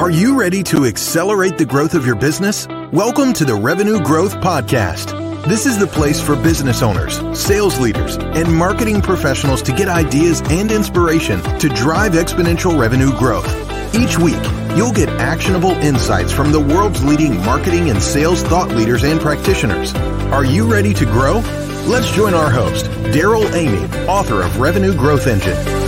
Are you ready to accelerate the growth of your business? Welcome to the Revenue Growth Podcast. This is the place for business owners, sales leaders, and marketing professionals to get ideas and inspiration to drive exponential revenue growth. Each week, you'll get actionable insights from the world's leading marketing and sales thought leaders and practitioners. Are you ready to grow? Let's join our host, Darrell Amy, author of Revenue Growth Engine.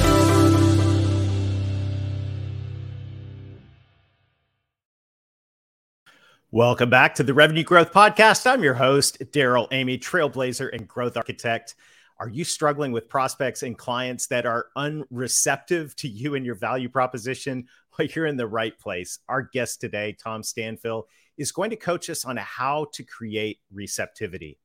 Welcome back to the Revenue Growth Podcast. I'm your host, Darrell Amy, trailblazer and growth architect. Are you struggling with prospects and clients that are unreceptive to you and your value proposition? Well, you're in the right place. Our guest today, Tom Stanfill, is going to coach us on how to create receptivity.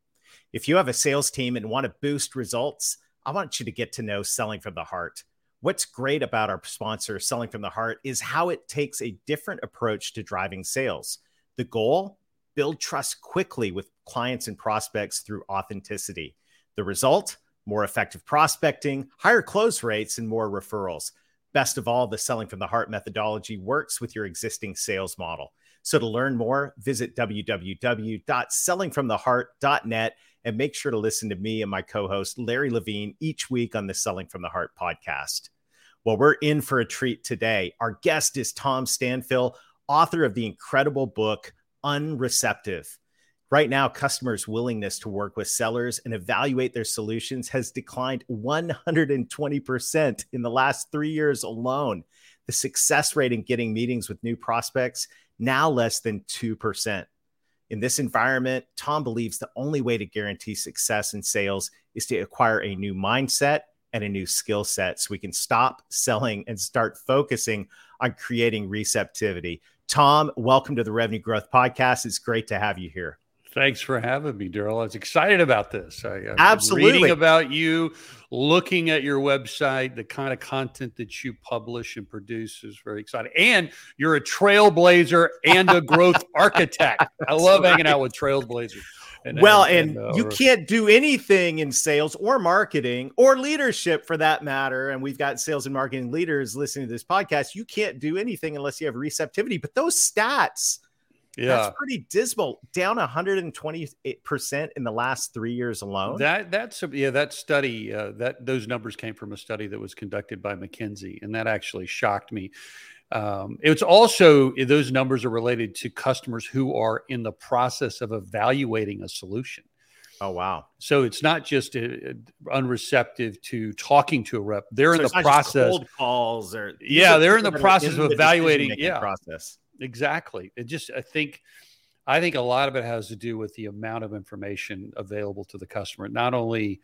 If you have a sales team and want to boost results, I want you to get to know selling from the heart. What's great about our sponsor, Selling from the Heart, is how it takes a different approach to driving sales. The goal build trust quickly with clients and prospects through authenticity. The result more effective prospecting, higher close rates, and more referrals. Best of all, the selling from the heart methodology works with your existing sales model. So to learn more, visit www.sellingfromtheheart.net and make sure to listen to me and my co host, Larry Levine, each week on the Selling from the Heart podcast. Well, we're in for a treat today. Our guest is Tom Stanfill, author of the incredible book, Unreceptive. Right now, customers' willingness to work with sellers and evaluate their solutions has declined 120% in the last three years alone. The success rate in getting meetings with new prospects now less than 2%. In this environment, Tom believes the only way to guarantee success in sales is to acquire a new mindset and a new skill set so we can stop selling and start focusing on creating receptivity. Tom, welcome to the Revenue Growth Podcast. It's great to have you here. Thanks for having me, Darrell. I was excited about this. I, I'm Absolutely. Reading about you, looking at your website, the kind of content that you publish and produce is very exciting. And you're a trailblazer and a growth architect. I love right. hanging out with trailblazers. And, well, and, and you can't do anything in sales or marketing or leadership for that matter. And we've got sales and marketing leaders listening to this podcast. You can't do anything unless you have receptivity. But those stats, yeah, that's pretty dismal. Down 120 percent in the last three years alone. That that's yeah, that study uh, that those numbers came from a study that was conducted by McKinsey, and that actually shocked me. Um, it's also eh, those numbers are related to customers who are in the process of evaluating a solution. Oh wow! So it's not just a, a unreceptive to talking to a rep; they're so in the process. cold calls or yeah, they're in the process of evaluating. Yeah, process exactly. It just I think I think a lot of it has to do with the amount of information available to the customer. Not only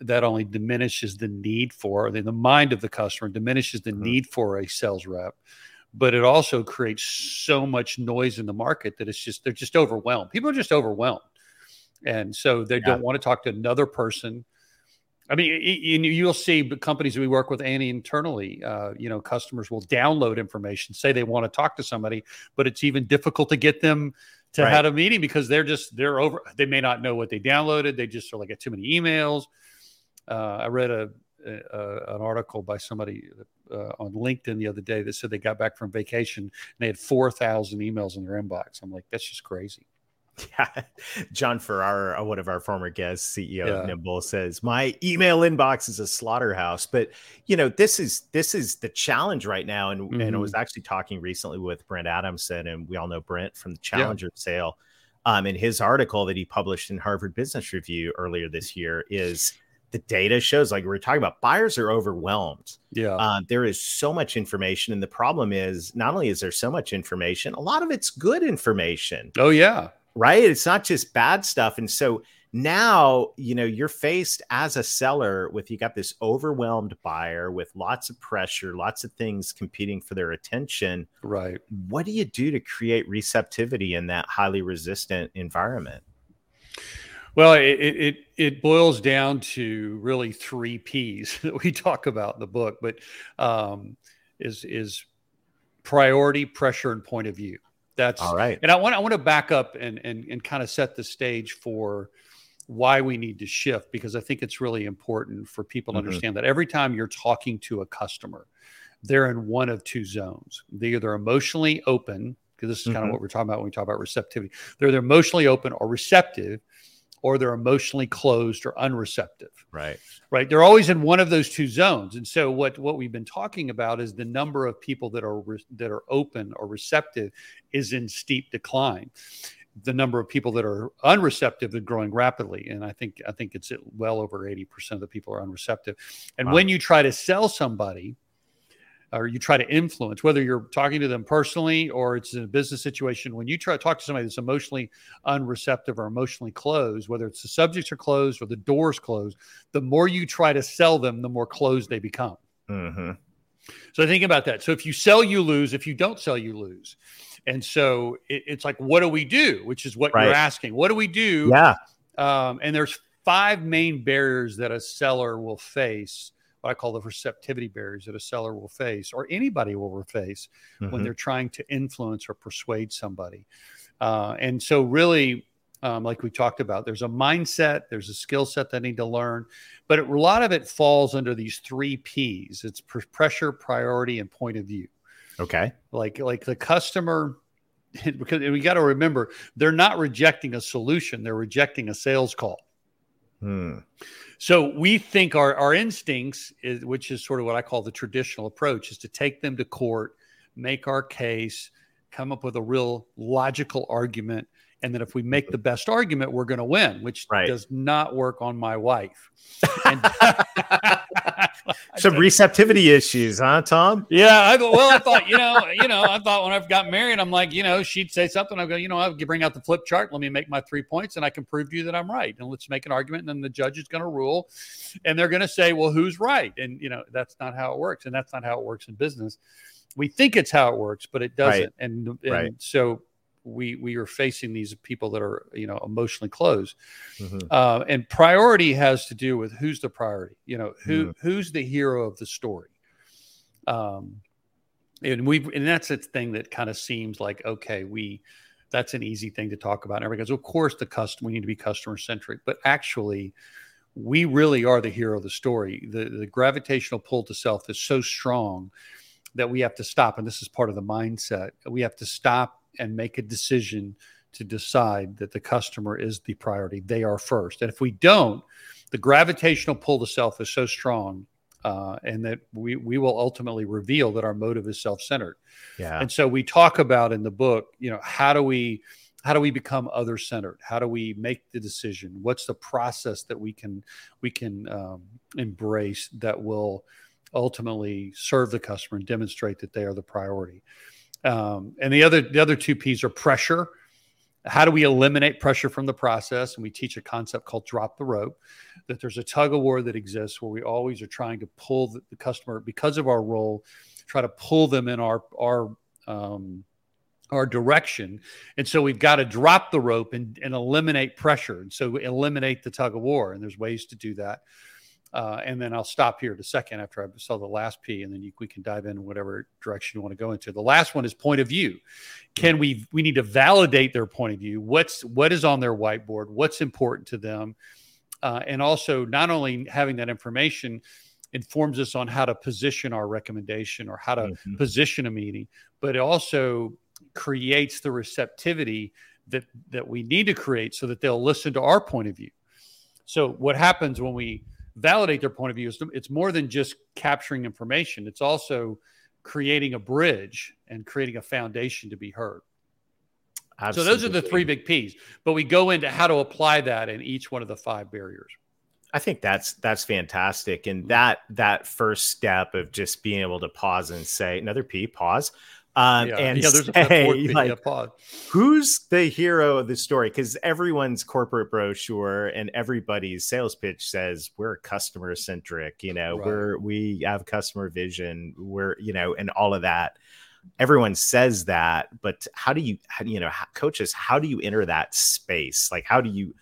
that only diminishes the need for the, the mind of the customer diminishes the mm-hmm. need for a sales rep but it also creates so much noise in the market that it's just they're just overwhelmed people are just overwhelmed and so they yeah. don't want to talk to another person i mean you'll see companies we work with and internally uh, you know customers will download information say they want to talk to somebody but it's even difficult to get them to right. have a meeting because they're just they're over they may not know what they downloaded they just are like get too many emails uh, I read a, a, an article by somebody uh, on LinkedIn the other day that said they got back from vacation and they had 4,000 emails in their inbox. I'm like, that's just crazy. Yeah. Jon Ferrara, one of our former guests, CEO yeah. of Nimble, says my email inbox is a slaughterhouse. But you know, this is this is the challenge right now. And, mm-hmm. and I was mm-hmm. actually talking recently with Brent Adamson, and we all know Brent from the Challenger yeah. sale. Um, in his article that he published in Harvard Business Review earlier this year is the data shows like we are talking about buyers are overwhelmed. Yeah. Uh, there is so much information and the problem is not only is there so much information a lot of it's good information. Oh yeah. Right? It's not just bad stuff. And so now you know you're faced as a seller with you got this overwhelmed buyer with lots of pressure lots of things competing for their attention. Right. What do you do to create receptivity in that highly resistant environment well, it, it it boils down to really three P's that we talk about in the book, but um, is is priority, pressure, and point of view. That's all right. And I want I want to back up and and and kind of set the stage for why we need to shift because I think it's really important for people to mm-hmm. understand that every time you're talking to a customer, they're in one of two zones. They're either emotionally open, because this is kind Mhm. of what we're talking about when we talk about receptivity. They're either emotionally open or receptive, or they're emotionally closed or unreceptive Right. right? They're always in one of those two zones. And so what what we've been talking about is the number of people that are re- that are open or receptive is in steep decline. The number of people that are unreceptive is growing rapidly. And i think i think it's well over 80% of the people are unreceptive. And Wow. when you try to sell somebody or you try to influence whether you're talking to them personally or it's in a business situation when you try to talk to somebody that's emotionally unreceptive or emotionally closed whether it's the subjects are closed or the doors closed the more you try to sell them the more closed they become. Hmm so think about that. So if you sell you lose. If you don't sell you lose. And so it, it's like what do we do? Which is what Right. you're asking. What do we do? Yeah. um, and there's five main barriers that a seller will face what i call the receptivity barriers that a seller will face or anybody will face when Mhm. they're trying to influence or persuade somebody uh, and so really um, like we talked about there's a mindset there's a skill set that I need to learn but it, a lot of it falls under these three p's it's pr- pressure priority and point of view Okay. like like the customer because we got to remember they're not rejecting a solution they're rejecting a sales call Hmm. so we think our, our instincts is which is sort of what i call the traditional approach is to take them to court make our case come up with a real logical argument and then if we make the mm-hmm. best argument we're going to win which Right. does not work on my wife And- Some receptivity issues, huh, Tom? Yeah, I go. Well, I thought, you know, you know, I thought when I got married, I'm like, you know, she'd say something. I go, you know, I would bring out the flip chart. Let me make my three points, and I can prove to you that I'm right. And let's make an argument, and then the judge is going to rule, and they're going to say, well, who's right? And you know, that's not how it works, and that's not how it works in business. We think it's how it works, but it doesn't. Right. And and Right. so we we are facing these people that are you know emotionally closed. Mhm. Uh, and priority has to do with who's the priority. You know, who Mm. who's the hero of the story. Um, and we and that's a thing that kind of seems like okay, we that's an easy thing to talk about. And everybody goes, of course, the customer we need to be customer centric, but actually, we really are the hero of the story. The the gravitational pull to self is so strong that we have to stop, and this is part of the mindset. We have to stop and make a decision to decide that the customer is the priority. They are first. And if we don't, the gravitational pull to self is so strong, uh, and that we we will ultimately reveal that our motive is self centered. Yeah. And so we talk about in the book, you know, how do we how do we become other centered? How do we make the decision? What's the process that we can we can um, embrace that will ultimately serve the customer and demonstrate that they are the priority? Um, and the other the other two P's are pressure. How do we eliminate pressure from the process? And we teach a concept called drop the rope. That there's a tug of war that exists where we always are trying to pull the, the customer because of our role, try to pull them in our our um, our direction. And so we've got to drop the rope and, and eliminate pressure. And so eliminate the tug of war. And there's ways to do that. Uh, and then I'll stop here in a second after I saw the last P, and then you, we can dive in whatever direction you want to go into. The last one is point of view. Can we we need to validate their point of view? What's what is on their whiteboard? What's important to them? Uh, and also, not only having that information informs us on how to position our recommendation or how to Mhm. position a meeting, but it also creates the receptivity that that we need to create so that they'll listen to our point of view. So what happens when we validate their point of view it's more than just capturing information. It's also creating a bridge and creating a foundation to be heard. So those are the three big P's. But we go into how to apply that in each one of the five barriers. I think that's that's fantastic, Mm-hmm. and that that first step of just being able to pause and say another P, pause, um, yeah, and yeah, say, like, yeah, who's the hero of the story? Because everyone's corporate brochure and everybody's sales pitch says we're customer centric. You know, Right. we're we have customer vision. We're you know, and all of that. Everyone says that, but how do you, how, you know, how, coaches? How do you enter that space? Like, how do you?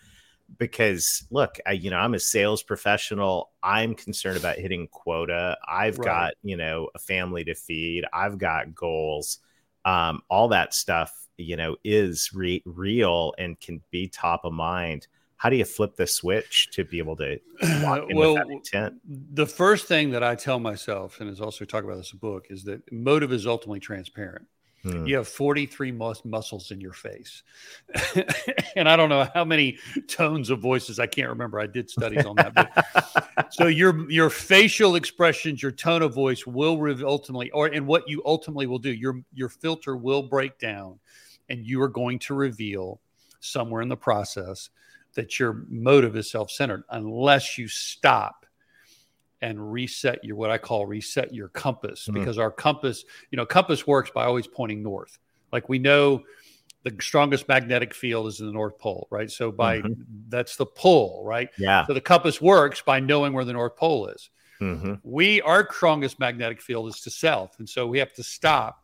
Because look, I, you know, I'm a sales professional. I'm concerned about hitting quota. I've Right. got you know a family to feed. I've got goals um, all that stuff you know is re- real and can be top of mind how do you flip the switch to be able to walk in well, with that intent? The first thing that I tell myself, and is also talk about this book, is that motive is ultimately transparent. Hmm. You have 43 mus- muscles in your face. and I don't know how many tones of voices. I can't remember. I did studies on that. But, so your your facial expressions, your tone of voice will reveal ultimately, or and what you ultimately will do, your your filter will break down and you are going to reveal somewhere in the process that your motive is self-centered unless you stop and reset your what I call reset your compass mm-hmm. because our compass, you know, compass works by always pointing north. Like we know the strongest magnetic field is in the North Pole, right? So by mm-hmm. that's the pull, right? Yeah. So the compass works by knowing where the North Pole is. Mm-hmm. We our strongest magnetic field is to south, and so we have to stop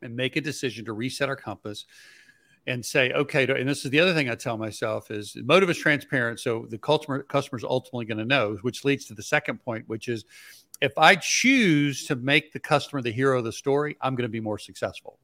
and make a decision to reset our compass and say, okay, and this is the other thing I tell myself is motive is transparent. So the customer customer's ultimately going to know, which leads to the second point, which is if I choose to make the customer the hero of the story, I'm going to be more successful.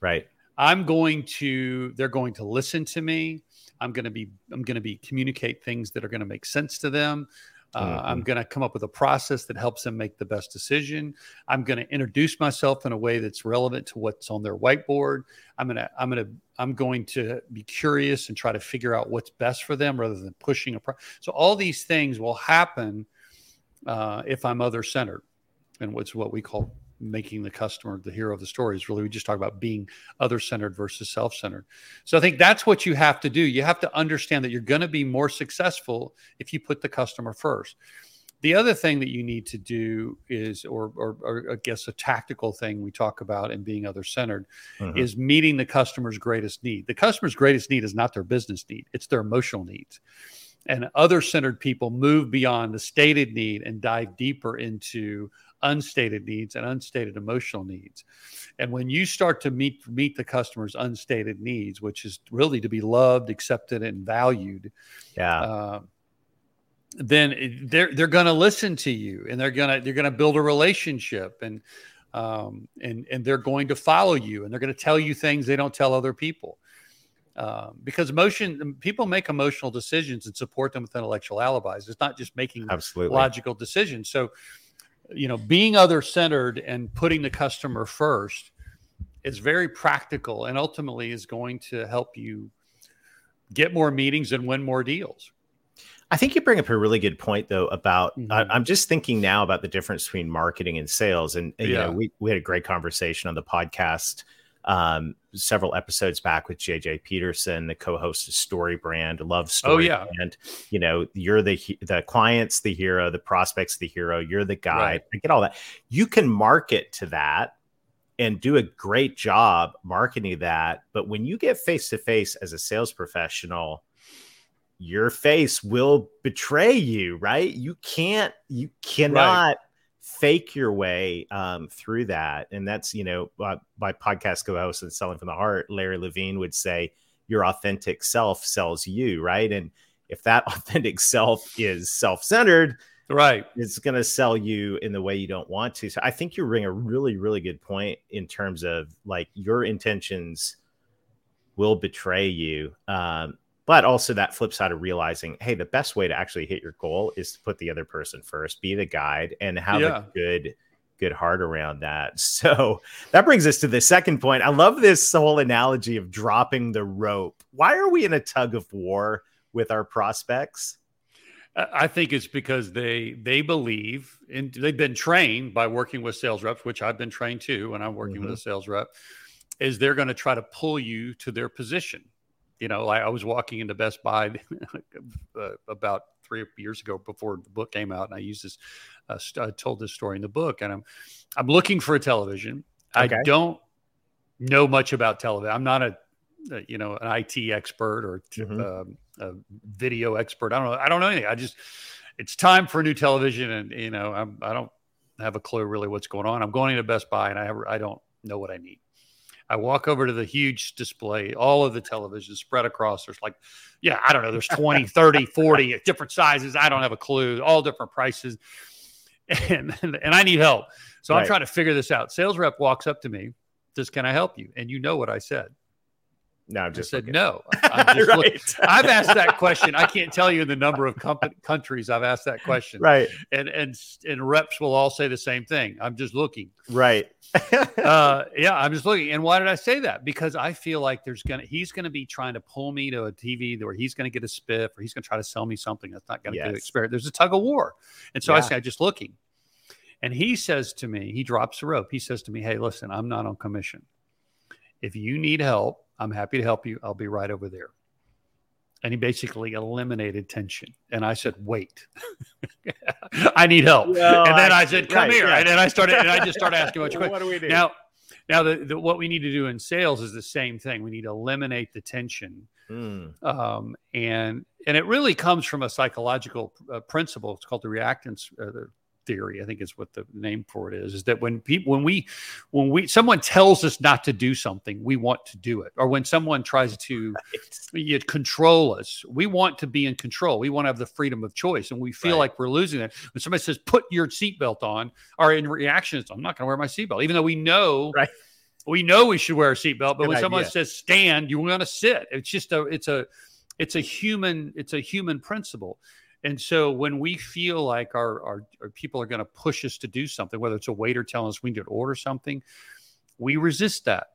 Right. I'm going to, they're going to listen to me. I'm going to be, I'm going to be communicate things that are going to make sense to them. Uh, mm-hmm. I'm going to come up with a process that helps them make the best decision. I'm going to introduce myself in a way that's relevant to what's on their whiteboard. I'm going to, I'm going to, I'm going to be curious and try to figure out what's best for them rather than pushing a. Pro- so all these things will happen uh, if I'm other centered, and what's what we call making the customer the hero of the story is really we just talk about being other centered versus self centered. So I think that's what you have to do. You have to understand that you're going to be more successful if you put the customer first. The other thing that you need to do is, or, or, or I guess a tactical thing we talk about in being other centered, mm-hmm. is meeting the customer's greatest need. The customer's greatest need is not their business need, it's their emotional needs. And other centered people move beyond the stated need and dive deeper into unstated needs and unstated emotional needs. And when you start to meet meet the customer's unstated needs, which is really to be loved, accepted, and valued, yeah. Uh, then they're they're going to listen to you, and they're gonna they're gonna build a relationship, and um, and and they're going to follow you, and they're going to tell you things they don't tell other people. Um, because emotion people make emotional decisions and support them with intellectual alibis it's not just making Absolutely. logical decisions so you know, being other centered and putting the customer first is very practical and ultimately is going to help you get more meetings and win more deals. I think you bring up a really good point though about mm-hmm. I, am just thinking now about the difference between marketing and sales. And, and yeah. you know, we, we had a great conversation on the podcast um, several episodes back with JJ Peterson, the co-host of StoryBrand, Love Story. Oh yeah, and you know you're the the client's the hero, the prospect's the hero. You're the guy. Right. I get all that. You can market to that and do a great job marketing that, but when you get face to face as a sales professional, your face will betray you, right? You can't, you cannot. Right fake your way um, through that. And that's, you know, uh, my podcast co host and Selling from the Heart, Larry Levine would say, your authentic self sells you, right? And if that authentic self is self centered, right, it's going to sell you in the way you don't want to. So I think you bring a really, really good point in terms of like your intentions will betray you. Um, but also that flip side of realizing hey the best way to actually hit your goal is to put the other person first be the guide and have yeah. a good good heart around that. So that brings us to the second point. I love this whole analogy of dropping the rope. Why are we in a tug of war with our prospects? I think it's because they they believe and they've been trained by working with sales reps, which I've been trained too when I'm working mm-hmm. with a sales rep, is they're going to try to pull you to their position you know, I, I was walking into Best Buy uh, about three years ago before the book came out, and I used this, uh, st- I told this story in the book, and I'm, I'm looking for a television. Okay. I don't know much about television. I'm not a, a you know, an IT expert or mm-hmm. uh, a video expert. I don't know. I don't know anything. I just, it's time for a new television, and you know, I'm, I don't have a clue really what's going on. I'm going into Best Buy, and I have, I don't know what I need. I walk over to the huge display, all of the televisions spread across. There's like, yeah, I don't know, there's 20, 30, 40 different sizes. I don't have a clue, all different prices. And, and, I need help. So right. I'm trying to figure this out. Sales rep walks up to me, says, Can I help you? And you know what I said. No, I'm just I said no. I'm just right. I've asked that question. I can't tell you the number of comp- countries I've asked that question. right. And and and reps will all say the same thing. I'm just looking. Right. Uh, yeah, I'm just looking. And why did I say that? Because I feel like there's gonna he's gonna be trying to pull me to a TV where he's gonna get a spiff or he's gonna try to sell me something that's not gonna Yes. get experience. There's a tug of war. And so I Yeah. say, I'm just looking. And he says to me, he drops the rope. He says to me, Hey, listen, I'm not on commission. If you need help, I'm happy to help you. I'll be right over there. And he basically eliminated tension. And I said, Wait, I need help. Well, and then I, I- said, Come right, here. yeah. And then I started, and I just started asking a bunch of questions. what do we do? Now, now the, the, what we need to do in sales is the same thing. We need to eliminate the tension, Mm, um, and and it really comes from a psychological uh, principle. It's called the reactance uh, theory. I think is what the name for it is. Is that when people when we when we someone tells us not to do something, we want to do it, or when someone tries to you control us, we want to be in control. We want to have the freedom of choice, and we feel Right. like we're losing it. When somebody says, "Put your seatbelt on," our in reaction is, "I'm not going to wear my seatbelt," even though we know Right. we know we should wear a seatbelt, but Good when someone says stand, you want to sit. It's just a it's a it's a human it's a human principle. And so when we feel like our our, our people are going to push us to do something, whether it's a waiter telling us we need to order something, we resist that.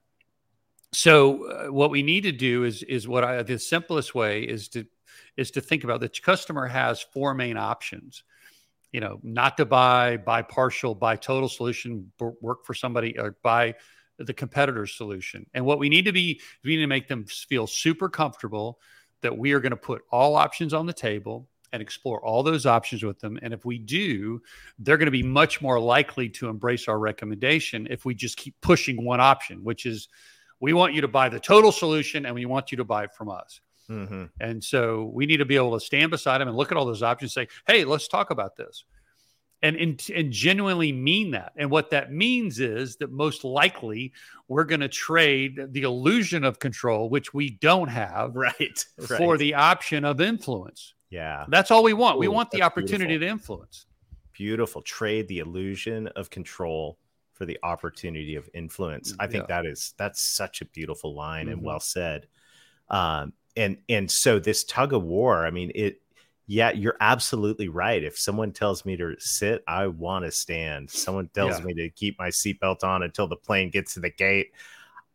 So uh, what we need to do is is what I the simplest way is to is to think about the customer has four main options you know, not to buy, buy partial, buy total solution, work for somebody, or buy the competitor's solution. And what we need to be, we need to make them feel super comfortable that we are going to put all options on the table and explore all those options with them. And if we do, they're going to be much more likely to embrace our recommendation if we just keep pushing one option, which is we want you to buy the total solution and we want you to buy it from us. mhm. And so we need to be able to stand beside them and look at all those options and say, hey, let's talk about this. And, and, and genuinely mean that. And what that means is that most likely we're going to trade the illusion of control, which we don't have, Right. for right. the option of influence. Yeah. That's all we want. we want the opportunity beautiful. to influence. beautiful trade the illusion of control for the opportunity of influence i think Yeah. that is that's such a beautiful line and Mhm. well said um and and so this tug of war i mean it yeah you're absolutely right if someone tells me to sit i want to stand someone tells Yeah. me to keep my seatbelt on until the plane gets to the gate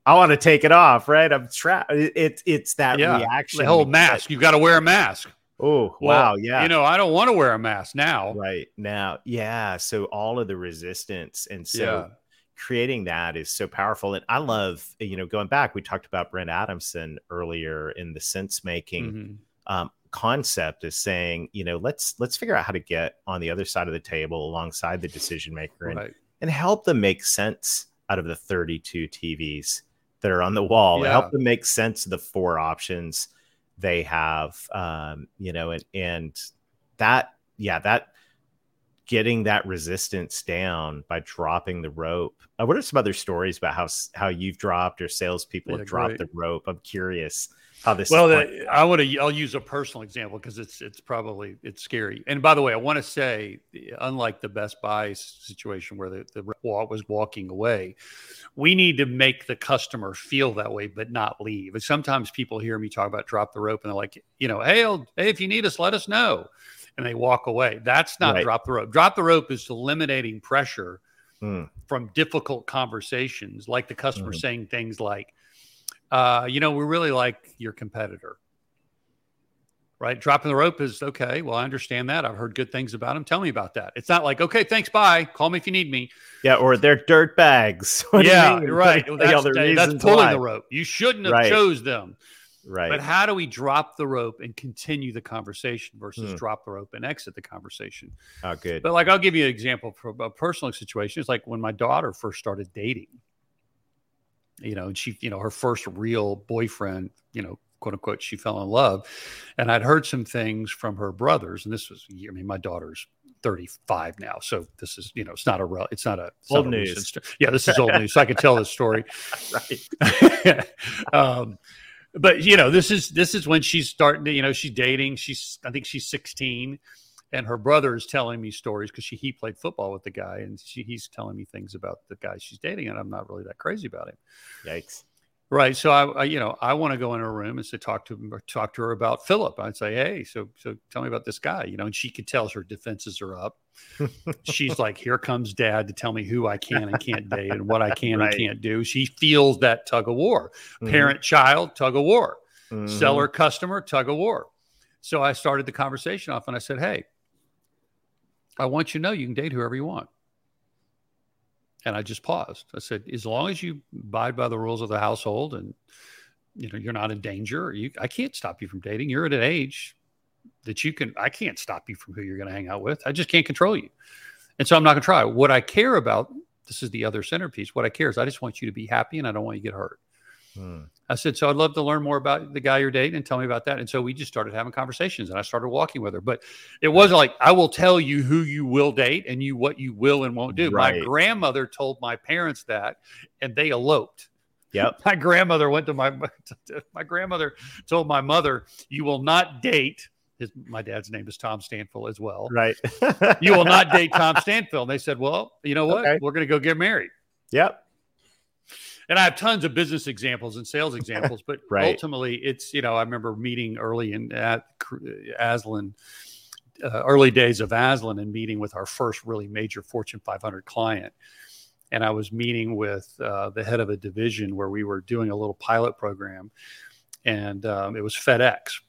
i want to take it off right i'm trapped it, it, it's that Yeah, reaction The whole mask, you've got to wear a mask. Oh Well, wow yeah You know, I don't want to wear a mask now. right now yeah so all of the resistance and so Yeah. creating that is so powerful and i love you know going back we talked about brent adamson earlier in the sense making Mhm. um, concept is saying you know let's let's figure out how to get on the other side of the table alongside the decision maker and, Right. and help them make sense out of the 32 tvs that are on the wall Yeah. help them make sense of the four options they have um, you know and and that yeah that getting that resistance down by dropping the rope. Uh, what are some other stories about how how you've dropped or salespeople Yeah, have dropped great. the rope? I'm curious how this Well, the, I want to. I'll use a personal example because it's it's probably it's scary. And by the way, I want to say, unlike the Best Buy situation where the the was walking away, we need to make the customer feel that way, but not leave. And sometimes people hear me talk about drop the rope, and they're like, you know, hey, hey, if you need us, let us know, and they walk away. That's not Right. drop the rope. Drop the rope is eliminating pressure Mm. from difficult conversations, like the customer Mhm. saying things like, uh, you know, we really like your competitor. Right. Dropping the rope is okay. Well, I understand that. I've heard good things about him. Tell me about that. It's not like, okay, thanks. Bye. Call me if you need me. yeah or they're dirt bags What yeah. Right. Well, that's, the that's pulling why. the rope. You shouldn't have Right. chose them. right But how do we drop the rope and continue the conversation versus Hmm. drop the rope and exit the conversation? oh good But like, I'll give you an example from a personal situation. It's like when my daughter first started dating, you know, and she, you know, her first real boyfriend, you know, quote unquote, she fell in love. And I'd heard some things from her brothers. And this was, I mean, my daughter's 35 now. So this is, you know, it's not a, rel- it's not a it's Old not a news. Yeah, this is old news. So I could tell this story. right um, but you know, this is this is when she's starting to, you know, she's dating. She's I think she's 16, and her brother is telling me stories because she he played football with the guy, and she, he's telling me things about the guy she's dating, and I'm not really that crazy about him. yikes Right. So I, I you know, I want to go in her room and say, talk to talk to her about Philip. I'd say, hey, so so tell me about this guy. You know, and she could tell her defenses are up. She's like, here comes dad to tell me who I can and can't date and what I can right. and can't do. She feels that tug of war. Mm-hmm. Parent child tug of war. Mm-hmm. Seller customer tug of war. So I started the conversation off and I said, hey, I want you to know you can date whoever you want. And I just paused. I said, as long as you abide by the rules of the household and you know you're not in danger, you I can't stop you from dating. You're at an age that you can I can't stop you from who you're going to hang out with. I just can't control you. And so I'm not going to try. What I care about, this is the other centerpiece. What I care is I just want you to be happy and I don't want you to get hurt. I said, so I'd love to learn more about the guy you're dating and tell me about that. And so we just started having conversations and I started walking with her. But it wasn't like I will tell you who you will date and you what you will and won't do. Right. My grandmother told my parents that and they eloped. Yep. My grandmother went to my my grandmother told my mother, you will not date his my dad's name is Tom Stanfill as well. Right. you will not date Tom Stanfill. And they said, Well, you know what? Okay. We're gonna go get married. Yep and I have tons of business examples and sales examples, but right. ultimately, it's you know I remember meeting early in at Aslan, uh, early days of Aslan, and meeting with our first really major Fortune 500 client, and I was meeting with uh, the head of a division where we were doing a little pilot program, and um, it was FedEx,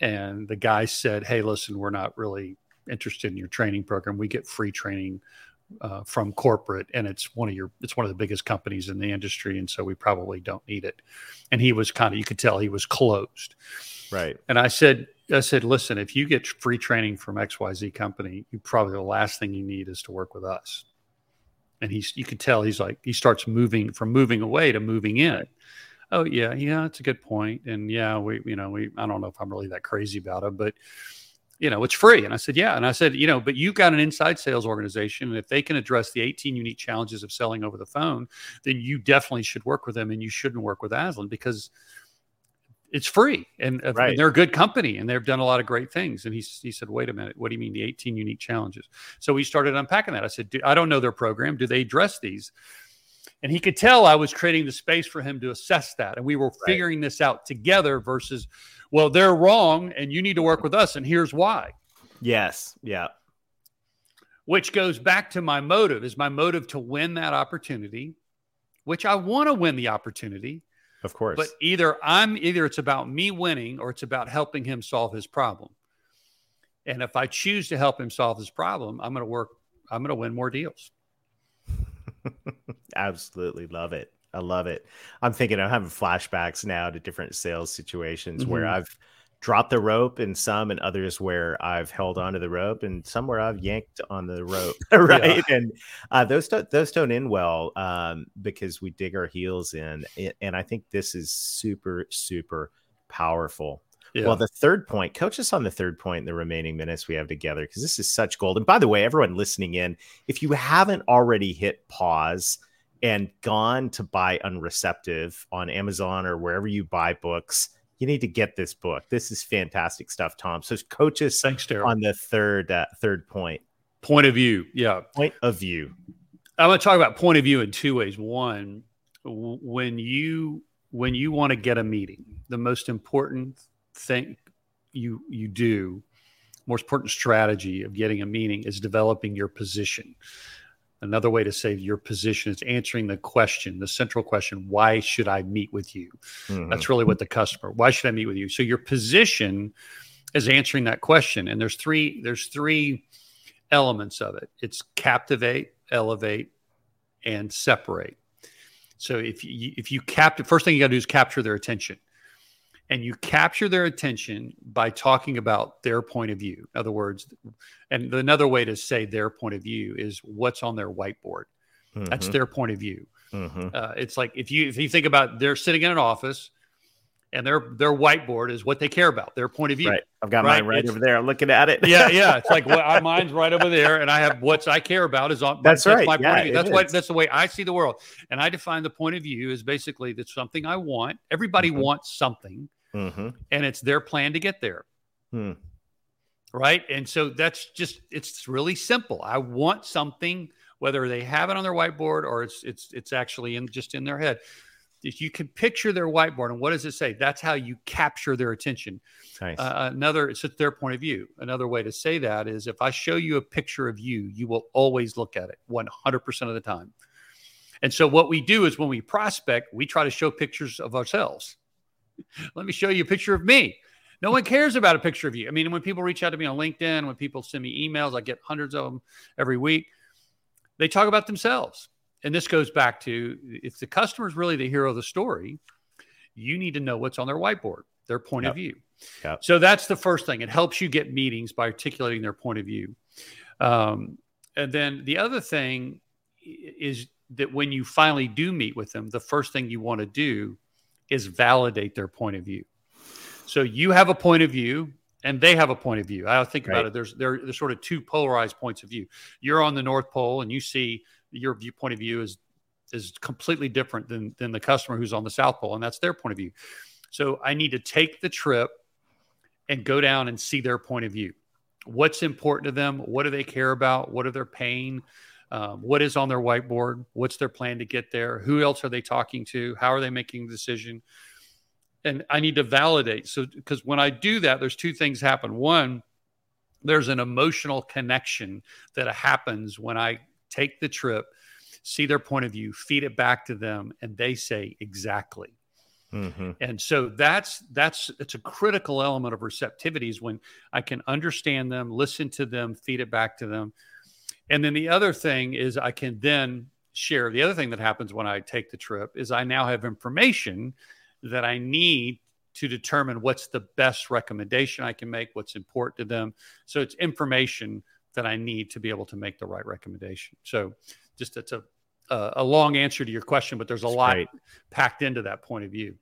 and the guy said, "Hey, listen, we're not really." interested in your training program we get free training uh, from corporate, and it's one of your it's one of the biggest companies in the industry, and so we probably don't need it. And he was kind of you could tell he was closed, right? And I said I said, listen, if you get free training from X Y Z company, you probably the last thing you need is to work with us. And he's you can tell he's like he starts moving from moving away to moving in. Oh yeah, yeah, that's a good point. And yeah, we you know we I don't know if I'm really that crazy about it, but you know, it's free. And I said, yeah. And I said, you know, but you've got an inside sales organization. And if they can address the 18 unique challenges of selling over the phone, then you definitely should work with them and you shouldn't work with Aslan because it's free and, uh, right. and, they're a good company and they've done a lot of great things. And he, he said, wait a minute, what do you mean the 18 unique challenges? So we started unpacking that. I said, I don't know their program. Do they address these? And he could tell I was creating the space for him to assess that. And we were right. figuring this out together versus well, they're wrong and you need to work with us. And here's why. Yes. Yeah. Which goes back to my motive is my motive to win that opportunity, which I want to win the opportunity. Of course. But either I'm either it's about me winning or it's about helping him solve his problem. And if I choose to help him solve his problem, I'm going to work, I'm going to win more deals. Absolutely love it. I love it. I'm thinking I'm having flashbacks now to different sales situations mm-hmm. where I've dropped the rope and some and others where I've held onto the rope and some where I've yanked on the rope, right? Yeah. And uh, those don't, those don't end well um, because we dig our heels in, and I think this is super super powerful. Yeah. Well, the third point, coach us on the third point in the remaining minutes we have together because this is such gold. And by the way, everyone listening in, if you haven't already hit pause and gone to buy Unreceptive on Amazon or wherever you buy books, you need to get this book. This is fantastic stuff, Tom. So coach us Thanks, Darrell. on the third uh, third point. Point of view. Yeah. Point of view. I'm going to talk about point of view in two ways. One, when you when you want to get a meeting, the most important thing you you do, most important strategy of getting a meeting is developing your position. Another way to say your position is answering the question, the central question, why should I meet with you? Mm-hmm. That's really what the customer, why should I meet with you? So your position is answering that question. And there's three, there's three elements of it. It's captivate, elevate, and separate. So if you if you capture first thing you got to do is capture their attention and you capture their attention by talking about their point of view. In other words, and another way to say their point of view is what's on their whiteboard. Mm-hmm. That's their point of view. Mm-hmm. Uh, it's like if you if you think about they're sitting in an office and their their whiteboard is what they care about, their point of view. Right. I've got right? mine right it's, over there. I'm looking at it. yeah, yeah. It's like well, mine's right over there, and I have what's I care about is on. That's, that's right. My yeah, point of view. That's what that's the way I see the world, and I define the point of view as basically that's something I want. Everybody mm-hmm. wants something, mm-hmm. and it's their plan to get there. Hmm. Right, and so that's just it's really simple. I want something, whether they have it on their whiteboard or it's it's it's actually in just in their head If you can picture their whiteboard and what does it say that's how you capture their attention nice. uh, another it's their point of view another way to say that is if i show you a picture of you you will always look at it 100% of the time and so what we do is when we prospect we try to show pictures of ourselves let me show you a picture of me no one cares about a picture of you i mean when people reach out to me on linkedin when people send me emails i get hundreds of them every week they talk about themselves and this goes back to if the customer is really the hero of the story, you need to know what's on their whiteboard, their point yep. of view. Yep. So that's the first thing. It helps you get meetings by articulating their point of view. Um, and then the other thing is that when you finally do meet with them, the first thing you want to do is validate their point of view. So you have a point of view and they have a point of view. I think right. about it. There's there, there's sort of two polarized points of view. You're on the North Pole and you see your viewpoint of view is is completely different than than the customer who's on the South Pole, and that's their point of view. So I need to take the trip and go down and see their point of view. What's important to them? What do they care about? What are their pain? Um, what is on their whiteboard? What's their plan to get there? Who else are they talking to? How are they making the decision? And I need to validate. So, because when I do that, there's two things happen. One, there's an emotional connection that happens when I take the trip, see their point of view, feed it back to them, and they say exactly. Mm-hmm. And so that's that's it's a critical element of receptivity is when I can understand them, listen to them, feed it back to them. And then the other thing is I can then share the other thing that happens when I take the trip is I now have information that I need to determine what's the best recommendation I can make, what's important to them. So it's information that I need to be able to make the right recommendation. So, just it's a a, a long answer to your question, but there's a That's lot great. packed into that point of view.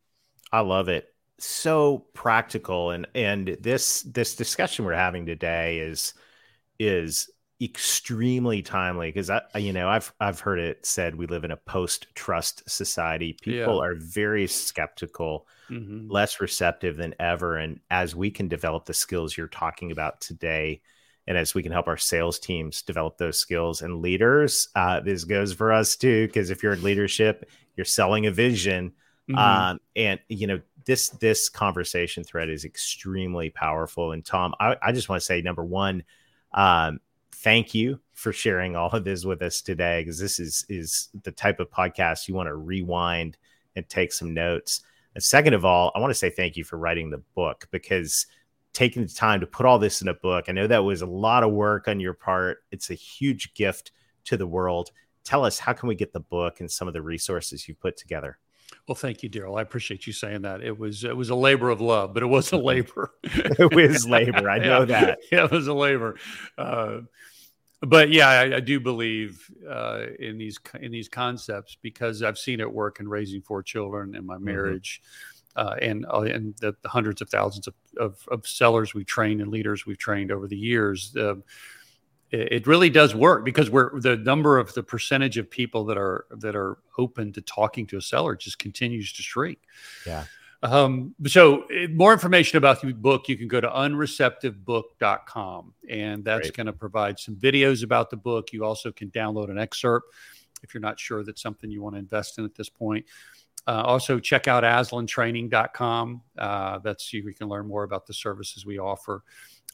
I love it. So practical, and and this this discussion we're having today is is extremely timely because I you know I've I've heard it said we live in a post trust society. People yeah. are very skeptical, mm-hmm. less receptive than ever, and as we can develop the skills you're talking about today and as we can help our sales teams develop those skills and leaders uh, this goes for us too because if you're in leadership you're selling a vision mm-hmm. um, and you know this this conversation thread is extremely powerful and tom i, I just want to say number one um, thank you for sharing all of this with us today because this is is the type of podcast you want to rewind and take some notes and second of all i want to say thank you for writing the book because taking the time to put all this in a book. I know that was a lot of work on your part. It's a huge gift to the world. Tell us how can we get the book and some of the resources you put together? Well, thank you, Darrell. I appreciate you saying that. It was it was a labor of love, but it was a labor. it was labor. I know yeah, that. Yeah, it was a labor. Uh, but yeah, I, I do believe uh, in these in these concepts because I've seen it work in raising four children in my mm-hmm. marriage. Mm-hmm uh, and uh, and the, the, hundreds of thousands of, of, of, sellers we've trained and leaders we've trained over the years. Uh, it, really does work because we're the number of the percentage of people that are that are open to talking to a seller just continues to shrink. Yeah. Um, so more information about the book, you can go to unreceptivebook.com and that's going to provide some videos about the book. You also can download an excerpt if you're not sure that's something you want to invest in at this point. Uh, also, check out aslantraining.com. Uh, that's you can learn more about the services we offer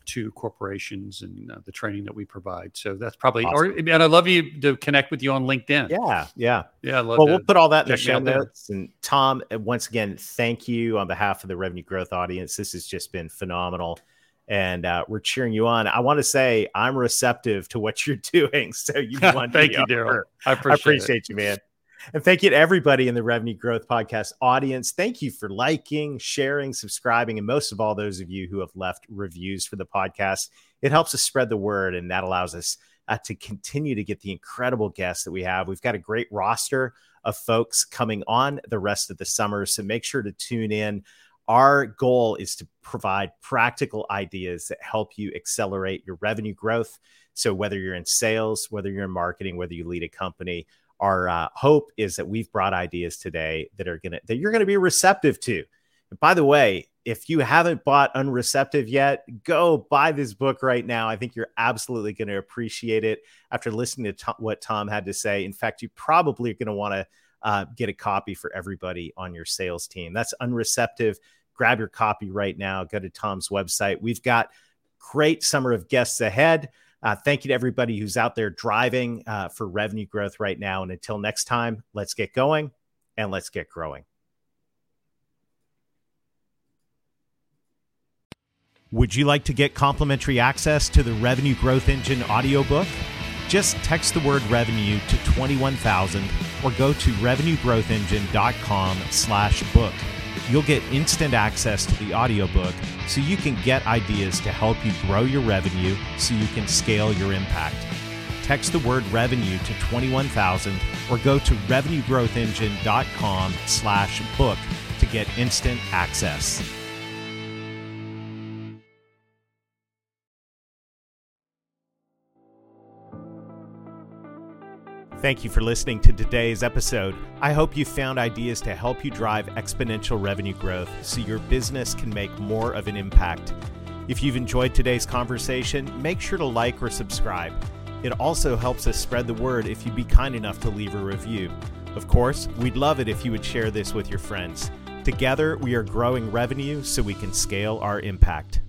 to corporations and uh, the training that we provide. So that's probably, awesome. or, and I'd love you to connect with you on LinkedIn. Yeah. Yeah. Yeah. well, we'll put all that in the show notes. And Tom, uh, once again, thank you on behalf of the revenue growth audience. This has just been phenomenal. And uh, we're cheering you on. I want to say I'm receptive to what you're doing. So you want thank you, Darrell. I appreciate, I appreciate you, man. And thank you to everybody in the Revenue Growth Podcast audience. Thank you for liking, sharing, subscribing, and most of all, those of you who have left reviews for the podcast. It helps us spread the word, and that allows us uh, to continue to get the incredible guests that we have. We've got a great roster of folks coming on the rest of the summer, so make sure to tune in. Our goal is to provide practical ideas that help you accelerate your revenue growth. So, whether you're in sales, whether you're in marketing, whether you lead a company, our uh, hope is that we've brought ideas today that are gonna that you're gonna be receptive to. And by the way, if you haven't bought Unreceptive yet, go buy this book right now. I think you're absolutely going to appreciate it after listening to what Tom had to say. In fact, you probably are going to want to uh, get a copy for everybody on your sales team. That's unreceptive. Grab your copy right now. Go to Tom's website. We've got great summer of guests ahead. Uh, thank you to everybody who's out there driving uh, for revenue growth right now. And until next time, let's get going and let's get growing. Would you like to get complimentary access to the Revenue Growth Engine audiobook? Just text the word revenue to 21000 or go to revenuegrowthengine.com slash book. You'll get instant access to the audiobook so you can get ideas to help you grow your revenue so you can scale your impact. Text the word revenue to 21000 or go to revenuegrowthengine.com slash book to get instant access. Thank you for listening to today's episode. I hope you found ideas to help you drive exponential revenue growth so your business can make more of an impact. If you've enjoyed today's conversation, make sure to like or subscribe. It also helps us spread the word if you'd be kind enough to leave a review. Of course, we'd love it if you would share this with your friends. Together, we are growing revenue so we can scale our impact.